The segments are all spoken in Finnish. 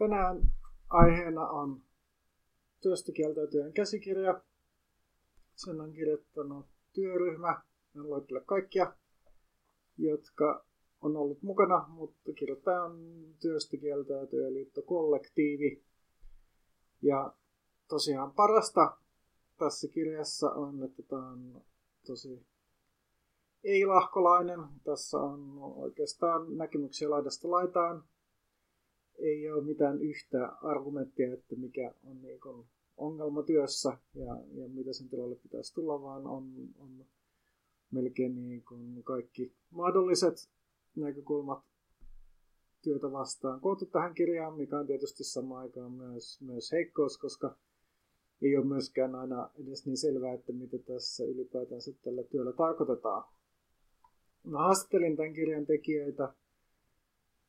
Tänään aiheena on työstä kieltäytyjän käsikirja. Sen on kirjoittanut työryhmä. En luettele kaikkia, jotka on ollut mukana, mutta kirjoittaja on työstä kieltäytyjä liitto kollektiivi. Ja tosiaan parasta tässä kirjassa on, että tämä on tosi ei-lahkolainen. Tässä on oikeastaan näkemyksiä laidasta laitaan. Ei ole mitään yhtä argumenttia, että mikä on niin ongelma työssä ja, ja mitä sen tilalle pitäisi tulla, vaan on, on melkein niin kuin kaikki mahdolliset näkökulmat työtä vastaan koottu tähän kirjaan, mikä on tietysti samaan aikaan myös, myös heikkous, koska ei ole myöskään aina edes niin selvää, että mitä tässä ylipäätään tällä työllä tarkoitetaan. Mä haastattelin tämän kirjan tekijöitä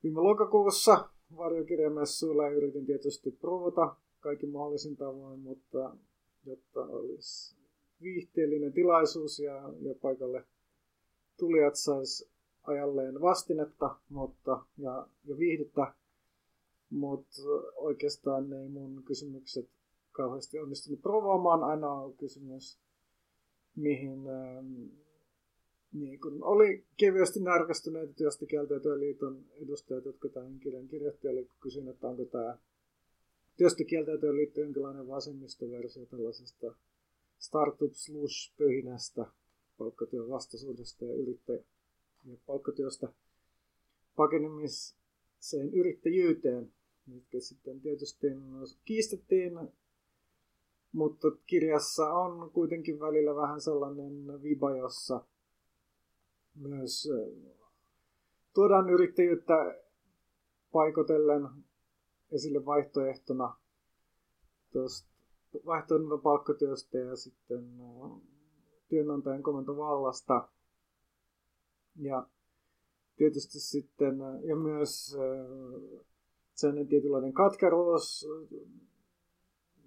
viime lokakuussa varjokirjamessuilla ja yritin tietysti provota kaikki mahdollisin tavoin, mutta jotta olisi viihteellinen tilaisuus ja, ja paikalle tulijat sais ajalleen vastinetta mutta, ja, ja viihdettä, mutta oikeastaan ei mun kysymykset kauheasti onnistunut provaamaan. Aina on kysymys, mihin ähm, niin kun oli kevyesti närkästyneitä työstä liiton edustajat, jotka tämän kirjan kirjoitti, oli kysyin, että onko tämä työstä liitto jonkinlainen vasemmistoversio tällaisesta startup slush pöhinästä palkkatyön vastaisuudesta ja yrittäjä ja palkkatyöstä pakenemiseen yrittäjyyteen, mitkä sitten tietysti kiistettiin. Mutta kirjassa on kuitenkin välillä vähän sellainen viba, jossa myös tuodaan yrittäjyyttä paikotellen esille vaihtoehtona vaihtoehtona palkkatyöstä ja sitten työnantajan komentovallasta. Ja tietysti sitten, ja myös sellainen tietynlainen katkeruus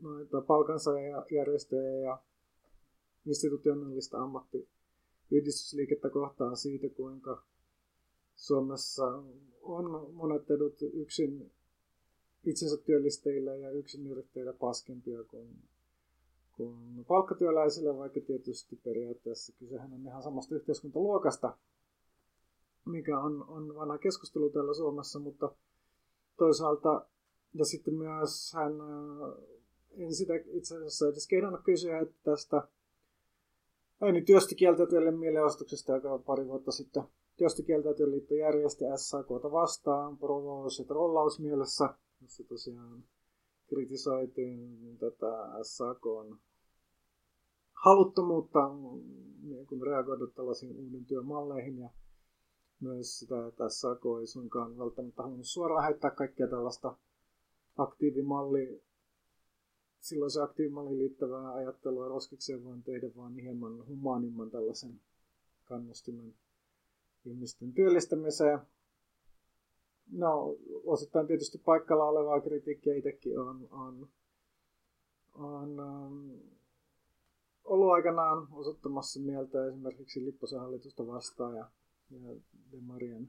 noita palkansaajajärjestöjä ja institutionaalista ammattiyhdistysliikettä kohtaan siitä, kuinka Suomessa on monet edut yksin itsensä työllistäjillä ja yksin yrittäjillä paskempia kuin, kuin palkkatyöläisillä, vaikka tietysti periaatteessa kysehän on ihan samasta yhteiskuntaluokasta, mikä on, on vanha keskustelu täällä Suomessa, mutta toisaalta ja sitten myös hän en sitä itse asiassa edes kehdannut kysyä, että tästä ääni työstä kieltäytyjille mielenostuksesta, joka pari vuotta sitten. Työstä kieltäytyjille liitto järjesti SAKta vastaan, provous- ja trollausmielessä, jossa tosiaan kritisoitiin tätä SAKn haluttomuutta niin kuin reagoida tällaisiin uuden työmalleihin. Ja myös sitä, että SAK ei suinkaan välttämättä halunnut suoraan heittää kaikkea tällaista aktiivimalli silloin se aktiivimalliin liittävää ajattelua roskikseen voin tehdä vain hieman humaanimman tällaisen kannustimen ihmisten työllistämiseen. No, osittain tietysti paikalla olevaa kritiikkiä itsekin on, on, on um, ollut aikanaan osoittamassa mieltä esimerkiksi Lipposen hallitusta vastaan ja, ja Demarien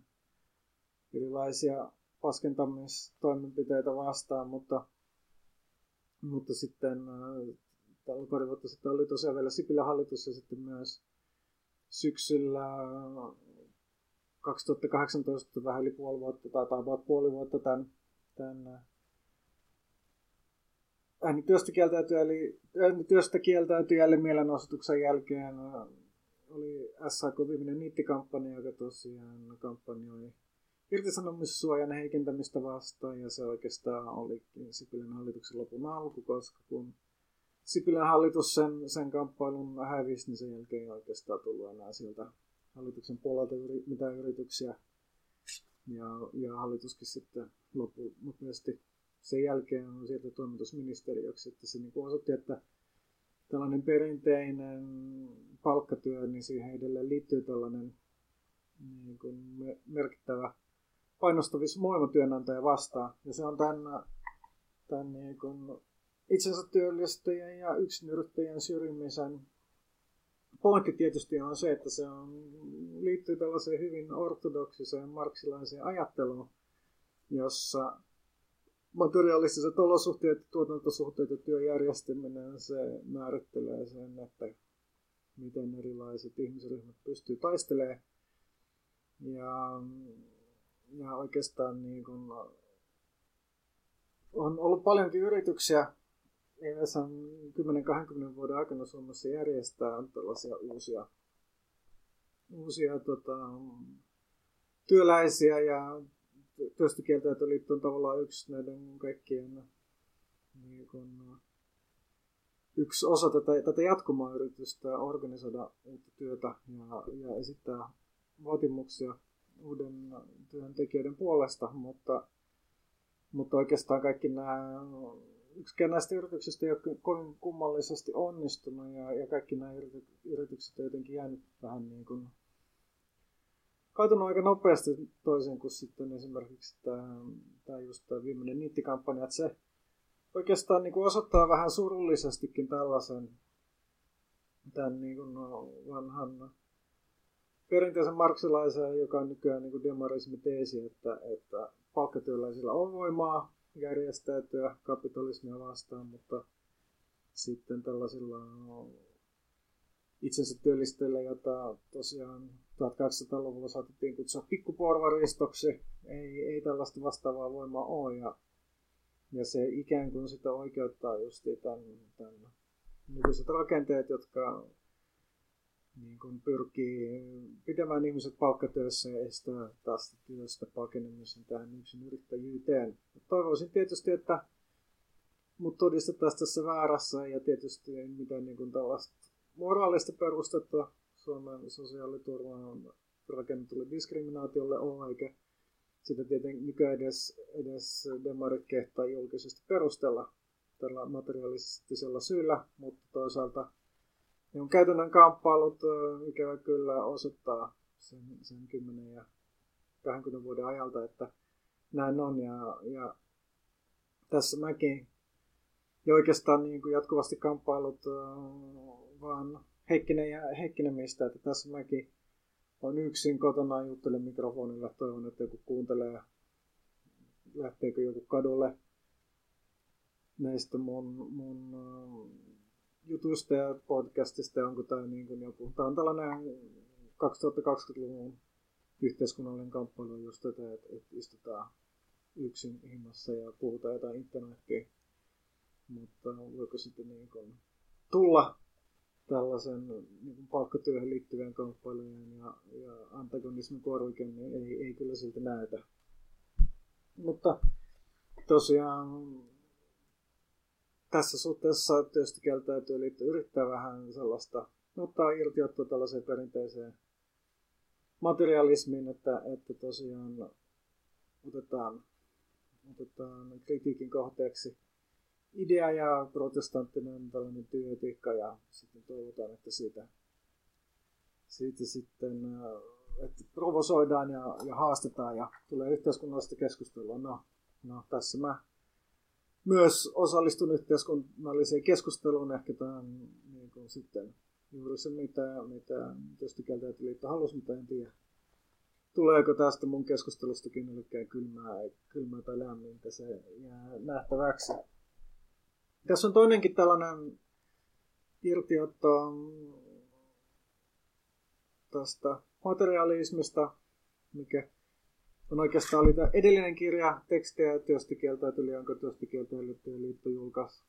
erilaisia paskentamistoimenpiteitä vastaan, mutta mutta sitten äh, pari vuotta sitten oli tosiaan vielä Sipilän hallitus ja sitten myös syksyllä 2018 vähän yli puoli vuotta tai about puoli vuotta tämän, tämän äh, äänityöstä kieltäytyjä, eli äänityöstä kieltäytyjälle mielenosoituksen jälkeen äh, oli SAK viimeinen niittikampanja, joka tosiaan kampanjoi irtisanomissuojan heikentämistä vastaan ja se oikeastaan oli Sipilän hallituksen lopun alku, koska kun Sipilän hallitus sen, sen kamppailun hävisi, niin sen jälkeen ei oikeastaan tullut enää sieltä hallituksen puolelta yri, mitään yrityksiä. Ja, ja hallituskin sitten lopu nopeasti sen jälkeen on sieltä toimitusministeriöksi, että se niin osoitti, että tällainen perinteinen palkkatyö, niin siihen edelleen liittyy tällainen niin kuin merkittävä painostavissa työnantaja vastaan. Ja se on tämän, tämän niin kuin itsensä työllistäjien ja yksinyrittäjien syrjimisen pointti tietysti on se, että se on, liittyy tällaiseen hyvin ortodoksiseen marksilaiseen ajatteluun, jossa materiaalistiset olosuhteet, tuotantosuhteet ja työjärjestäminen, se määrittelee sen, että miten erilaiset ihmisryhmät pystyy taistelemaan. Ja, ja oikeastaan niin kun, on ollut paljonkin yrityksiä. Viimeisen 10-20 vuoden aikana Suomessa järjestää tällaisia uusia, uusia tota, työläisiä ja työstökieltäytöliitto on tavallaan yksi näiden kaikkien niin kun, yksi osa tätä, tätä jatkumayritystä organisoida uutta työtä ja, ja esittää vaatimuksia uuden työntekijöiden puolesta, mutta, mutta oikeastaan kaikki nämä, yksikään näistä yrityksistä ei ole kovin kummallisesti onnistunut ja, ja kaikki nämä yritykset on jotenkin jäänyt vähän niin kuin kaitunut aika nopeasti toisin kuin sitten esimerkiksi tämä, tämä just tämä viimeinen niittikampanja, että se oikeastaan niin kuin osoittaa vähän surullisestikin tällaisen tämän niin kuin vanhan perinteisen marksilaisen, joka on nykyään niin demarismi teesi, että, että palkkatyöläisillä on voimaa järjestäytyä kapitalismia vastaan, mutta sitten tällaisilla no, itsensä työllistäjillä, jota tosiaan 1800-luvulla saatettiin kutsua pikkuporvaristoksi, ei, ei tällaista vastaavaa voimaa ole. Ja, ja se ikään kuin sitä oikeuttaa just tämän, tämän nykyiset rakenteet, jotka niin kuin pyrkii pitämään ihmiset palkkatyössä ja estää tästä työstä pakenemisen tähän yksin yrittäjyyteen. Toivoisin tietysti, että mut todistettaisiin tässä väärässä ja tietysti ei mitään niin kuin tällaista moraalista perustetta Suomen sosiaaliturvaan rakennetulle diskriminaatiolle ole, eikä sitä tietenkin nykyään edes, edes demarit kehtaa julkisesti perustella tällä materiaalistisella syyllä, mutta toisaalta ne on käytännön kamppailut, ikävä kyllä osoittaa sen, sen 10 ja 20 vuoden ajalta, että näin on. Ja, ja tässä mäkin ja oikeastaan niin kuin jatkuvasti kamppailut vaan Heikkinen ja Heikkinen mistä, että tässä mäkin on yksin kotona juttelen mikrofonilla. Toivon, että joku kuuntelee, lähteekö joku kadulle näistä mun, mun jutusta ja podcastista, onko tämä niin kuin joku. Tämä on tällainen 2020-luvun yhteiskunnallinen kamppailu just tätä, että, että istutaan yksin himmassa ja puhutaan jotain internettiä. Mutta voiko sitten niin kuin tulla tällaisen niin kuin palkkatyöhön liittyvien kamppailujen ja, ja antagonismin korvike, niin ei, ei kyllä siltä näytä. Mutta tosiaan tässä suhteessa tietysti kieltäytyy liittyy yrittää vähän sellaista ottaa irtiottoa tällaiseen perinteiseen materialismiin, että, että tosiaan otetaan, otetaan kritiikin kohteeksi idea ja protestanttinen tällainen työetiikka ja sitten toivotaan, että siitä, siitä sitten että provosoidaan ja, ja haastetaan ja tulee yhteiskunnallista keskustelua. No, no tässä mä myös osallistun yhteiskunnalliseen keskusteluun ehkä tämän niin kuin sitten juuri se, mitä, mitä tietysti liitto halusi, mutta en tiedä. Tuleeko tästä mun keskustelustakin kellekään kylmää, kylmää tai lämmintä, se jää nähtäväksi. Tässä on toinenkin tällainen irtiotto tästä materialismista, mikä on oikeastaan oli tämä edellinen kirja tekstiä työstikieltäytyli, jonka työstikieltäytyjen liitto julkaisi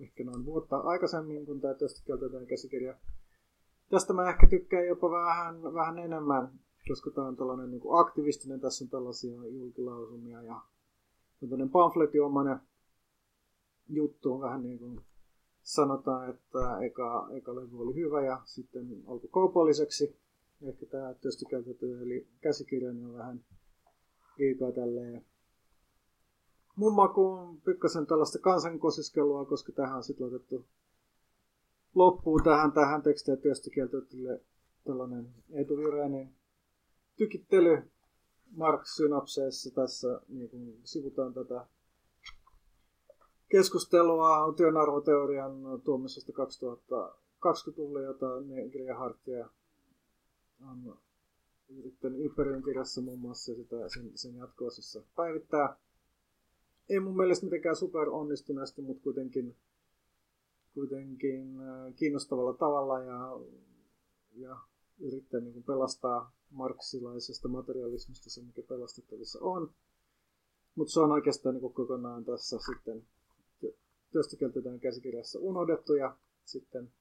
ehkä noin vuotta aikaisemmin kuin tämä työstikieltäytyjen käsikirja. Tästä mä ehkä tykkään jopa vähän, vähän enemmän, koska tämä on tällainen niin aktivistinen, tässä on tällaisia julkilausumia ja tällainen pamfletiomainen juttu on vähän niin kuin sanotaan, että eka, eka levy oli hyvä ja sitten alkoi kaupalliseksi. Ehkä tämä tietysti käytetty, eli käsikirja on vähän liikaa tälleen. Mun makuun pikkasen tällaista kansankosiskelua, koska tähän on sitten laitettu loppuu tähän, tähän tekstiä työstökieltäytylle tällainen etuvireinen tykittely Marx-synapseissa tässä niin kuin sivutaan tätä keskustelua työnarvoteorian tuomisesta 2020-luvulle, jota Negri ja Hartia on sitten Imperium kirjassa muun muassa sitä sen, sen jatkoosassa päivittää. ei mun mielestä mitenkään super onnistuneesti, mutta kuitenkin, kuitenkin äh, kiinnostavalla tavalla ja, ja yrittää niin pelastaa marksilaisesta materialismista se, mikä pelastettavissa on. Mutta se on oikeastaan niin kokonaan tässä sitten työstökeltetään käsikirjassa unohdettu ja sitten,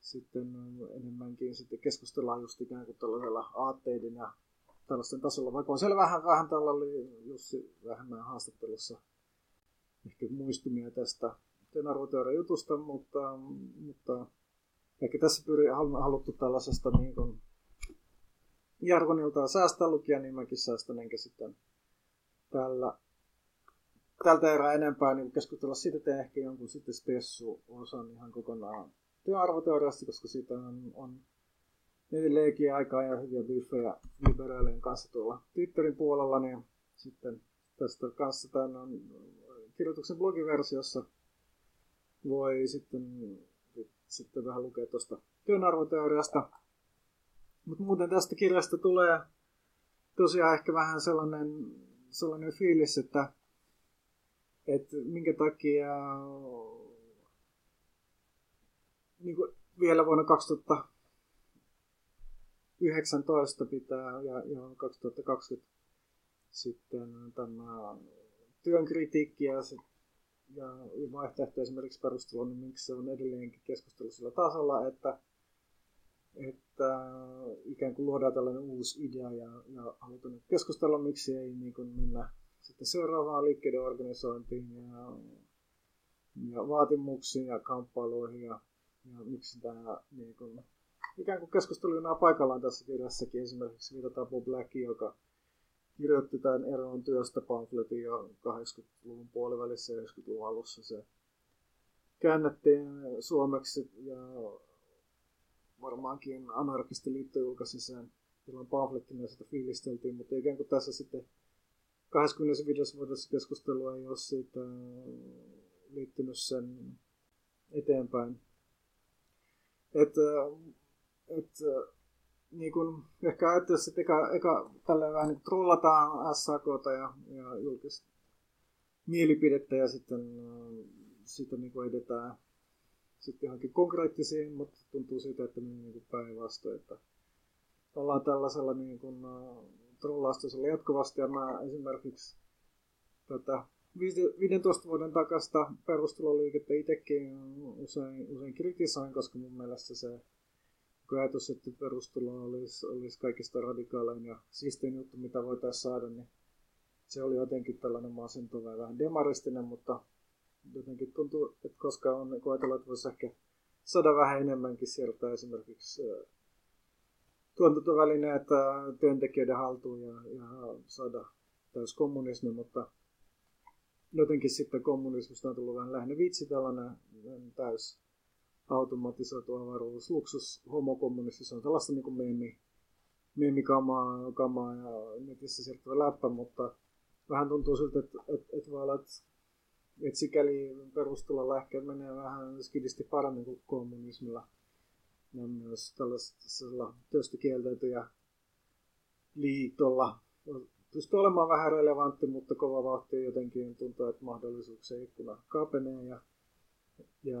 sitten enemmänkin sitten keskustellaan just ikään kuin tällaisella aatteiden ja tällaisten tasolla, vaikka on siellä vähän, vähän tällä oli Jussi Vähemmän haastattelussa ehkä muistumia tästä arvoteorian jutusta, mutta, mutta ehkä tässä pyri haluttu tällaisesta niin kuin jargoniltaan säästää lukia, niin mäkin säästän enkä sitten tällä, tältä erää enempää niin keskustella siitä, teen ehkä jonkun sitten spessu-osan ihan kokonaan työarvoteoriasta, koska siitä on, on edelleenkin aikaa ja hyviä biffejä liberaalien kanssa tuolla Twitterin puolella, niin sitten tästä kanssa tämän on kirjoituksen blogiversiossa voi sitten, sitten vähän lukea tuosta työnarvoteoriasta. Mutta muuten tästä kirjasta tulee tosiaan ehkä vähän sellainen, sellainen fiilis, että, että minkä takia niin kuin vielä vuonna 2000 19 pitää ja, ja 2020 sitten tämä työn kritiikki ja, se, ja vaihtoehto esimerkiksi perustelu, niin miksi se on edelleenkin keskustelu sillä tasolla, että, että ikään kuin luodaan tällainen uusi idea ja, ja halutaan keskustella, miksi ei niin kuin mennä sitten seuraavaan liikkeiden organisointiin ja, ja vaatimuksiin ja kamppailuihin ja, ja miksi tämä niin kuin, ikään kuin keskusteluina paikallaan tässä kirjassakin. Esimerkiksi viitataan Bob Black, joka kirjoitti tämän eroon työstä pamfletin jo 80-luvun puolivälissä ja 90-luvun alussa. Se käännettiin suomeksi ja varmaankin anarkistiliitto julkaisi sen silloin pamflettina sitä fiilisteltiin, mutta ikään kuin tässä sitten 25 vuodessa keskustelua ei ole siitä liittynyt sen eteenpäin. Että että niin kun ehkä ajattelisi, että eka, eka tällä vähän niin trollataan SAK ja, ja julkista mielipidettä ja sitten äh, siitä niin kuin edetään sitten johonkin konkreettisiin, mutta tuntuu siitä, että menee niin päinvastoin, että ollaan tällaisella niin kuin, trollaustasella jatkuvasti. Ja mä esimerkiksi tätä 15 vuoden takasta perusteloliikettä itsekin usein, usein kritisoin, koska mun mielestä se ajatus, että perustulo olisi, olisi kaikista radikaalein ja siistein juttu, mitä voitaisiin saada, niin se oli jotenkin tällainen masentava ja vähän demaristinen, mutta jotenkin tuntuu, että koska on ajatellut, että voisi ehkä saada vähän enemmänkin sieltä esimerkiksi tuotantovälineet työntekijöiden haltuun ja, ja saada täys kommunismi, mutta jotenkin sitten kommunismista on tullut vähän lähinnä vitsi tällainen täys automatisoitu avaruus, luksus, homokommunisti, se on tällaista niin meemi, meemikamaa kamaa ja netissä siirtyvä läppä, mutta vähän tuntuu siltä, että, että, että olla, että, että sikäli perustulolla ehkä menee vähän skidisti paremmin kuin kommunismilla. Ja myös tällaisella työstä kieltäytyjä liitolla pystyy olemaan vähän relevantti, mutta kova vauhti jotenkin tuntuu, että mahdollisuuksien ikkuna kapenee ja ja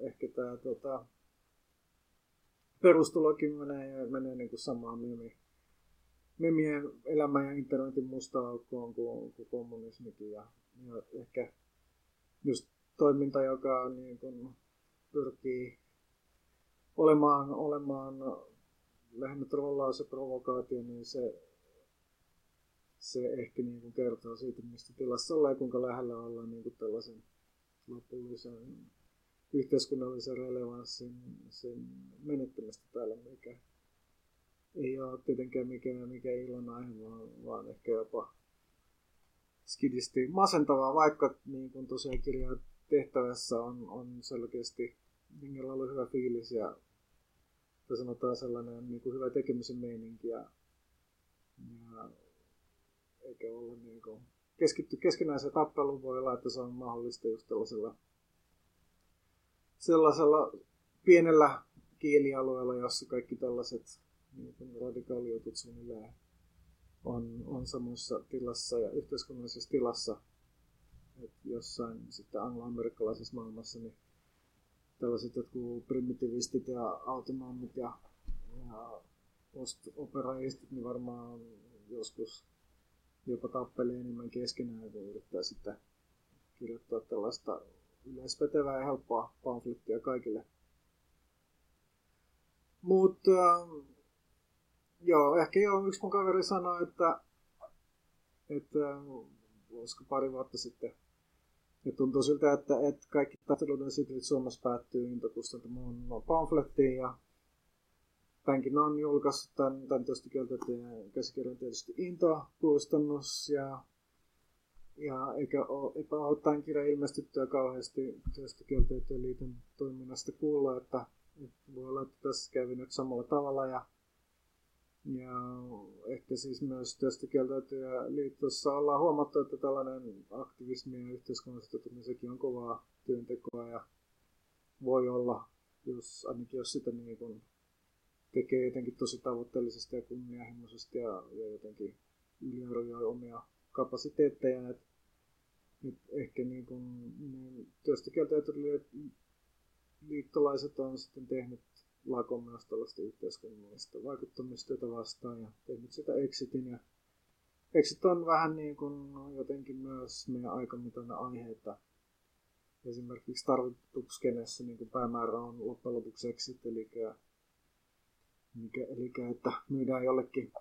ehkä tämä tota, perustulokin menee, menee niin kuin samaan mimi, mimien elämän ja internetin musta aukkoon kuin, kuin kommunismikin. Ja, ja ehkä just toiminta, joka niin kuin pyrkii olemaan, olemaan lähinnä trollaus ja provokaatio, niin se, se ehkä niin kuin kertoo siitä, mistä tilassa ollaan ja kuinka lähellä ollaan niin kuin tällaisen lopullisen yhteiskunnallisen relevanssin sen menettämistä täällä, mikä ei ole tietenkään mikään mikä aihe, vaan, vaan ehkä jopa skidisti masentavaa, vaikka niin kuin tosiaan kirjaa tehtävässä on, on selkeästi Jengellä ollut hyvä fiilis ja, ja sanotaan sellainen niin kuin hyvä tekemisen meininki ja, ja eikä olla niin kuin keskitty keskinäiseen tappeluun, voi olla, että se on mahdollista just tällaisella sellaisella pienellä kielialueella, jossa kaikki tällaiset niin radikaaliotut suunnilleen on, on samassa tilassa ja yhteiskunnallisessa tilassa. että jossain sitten angloamerikkalaisessa maailmassa niin tällaiset jotkut primitivistit ja autonomit ja, ja post-operaistit, niin varmaan joskus jopa tappelee enemmän keskenään, kun yrittää sitten kirjoittaa tällaista yleispetevää ja helppoa pamflettia kaikille. Mutta joo, ehkä jo yksi mun kaveri sanoi, että, että olisiko pari vuotta sitten ja tuntuu siltä, että, että kaikki taisteluiden syklit Suomessa päättyy intokustantamaan pamflettiin ja tämänkin on julkaissut tämän, tämän tietysti kieltäytyjen käsikirjan tietysti Into-kustannus ja, ja eikä ole, eipä ole tämän kirjan ilmestyttyä kauheasti tietysti kieltäytyjen liiton toiminnasta kuulla, että, että voi olla, että tässä kävi nyt samalla tavalla ja ja ehkä siis myös tästä liitossa ollaan huomattu, että tällainen aktivismi ja yhteiskunnallisesti sekin on kovaa työntekoa ja voi olla, jos, ainakin jos sitä niin kuin tekee jotenkin tosi tavoitteellisesti ja kunnianhimoisesti ja, ja jotenkin yliarvioi omia kapasiteetteja, että nyt ehkä niin kuin, niin työstökieltäytyjät liittolaiset on sitten tehnyt lakon myös tällaista yhteiskunnallista vaikuttamista vastaan ja tehnyt sitä Exitin. Ja Exit on vähän niin kuin jotenkin myös meidän aikamitainen aiheita. Esimerkiksi startup-skenessä niin päämäärä on loppujen lopuksi Exit, eli, eli, eli että myydään jollekin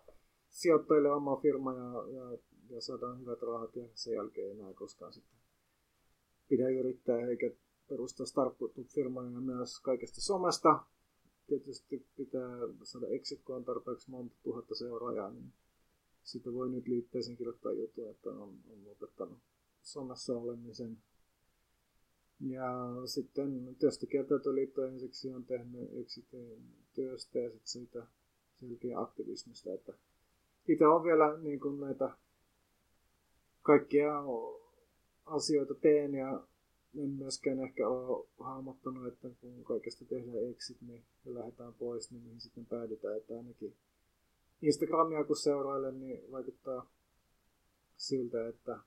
sijoittajille oma firma ja, ja, ja saadaan hyvät rahat ja sen jälkeen ei enää koskaan sitten pidä yrittää eikä perustaa startup-firmaa ja myös kaikesta somesta tietysti pitää saada exit, kun on tarpeeksi monta tuhatta seuraajaa, niin sitä voi nyt liitteeseen kirjoittaa juttu, että on, on lopettanut somessa olemisen. Ja sitten työstökieltäytöliitto ensiksi on tehnyt exitin työstä ja sitten siitä selkeä aktivismista, että itse on vielä niin kuin näitä kaikkia asioita teen ja en myöskään ehkä ole hahmottanut, että kun kaikesta tehdään exit, niin lähdetään pois, niin mihin sitten päädytään. Että ainakin Instagramia kun seurailen, niin vaikuttaa siltä, että,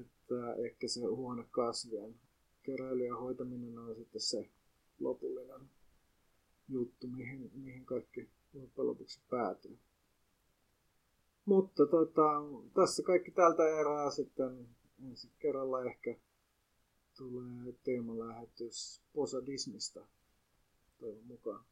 että ehkä se huonekasvien keräily ja hoitaminen on sitten se lopullinen juttu, mihin, mihin kaikki loppujen lopuksi päätyy. Mutta tota, tässä kaikki tältä erää sitten ensi kerralla ehkä tulee teemalähetys posadismista toivon mukaan.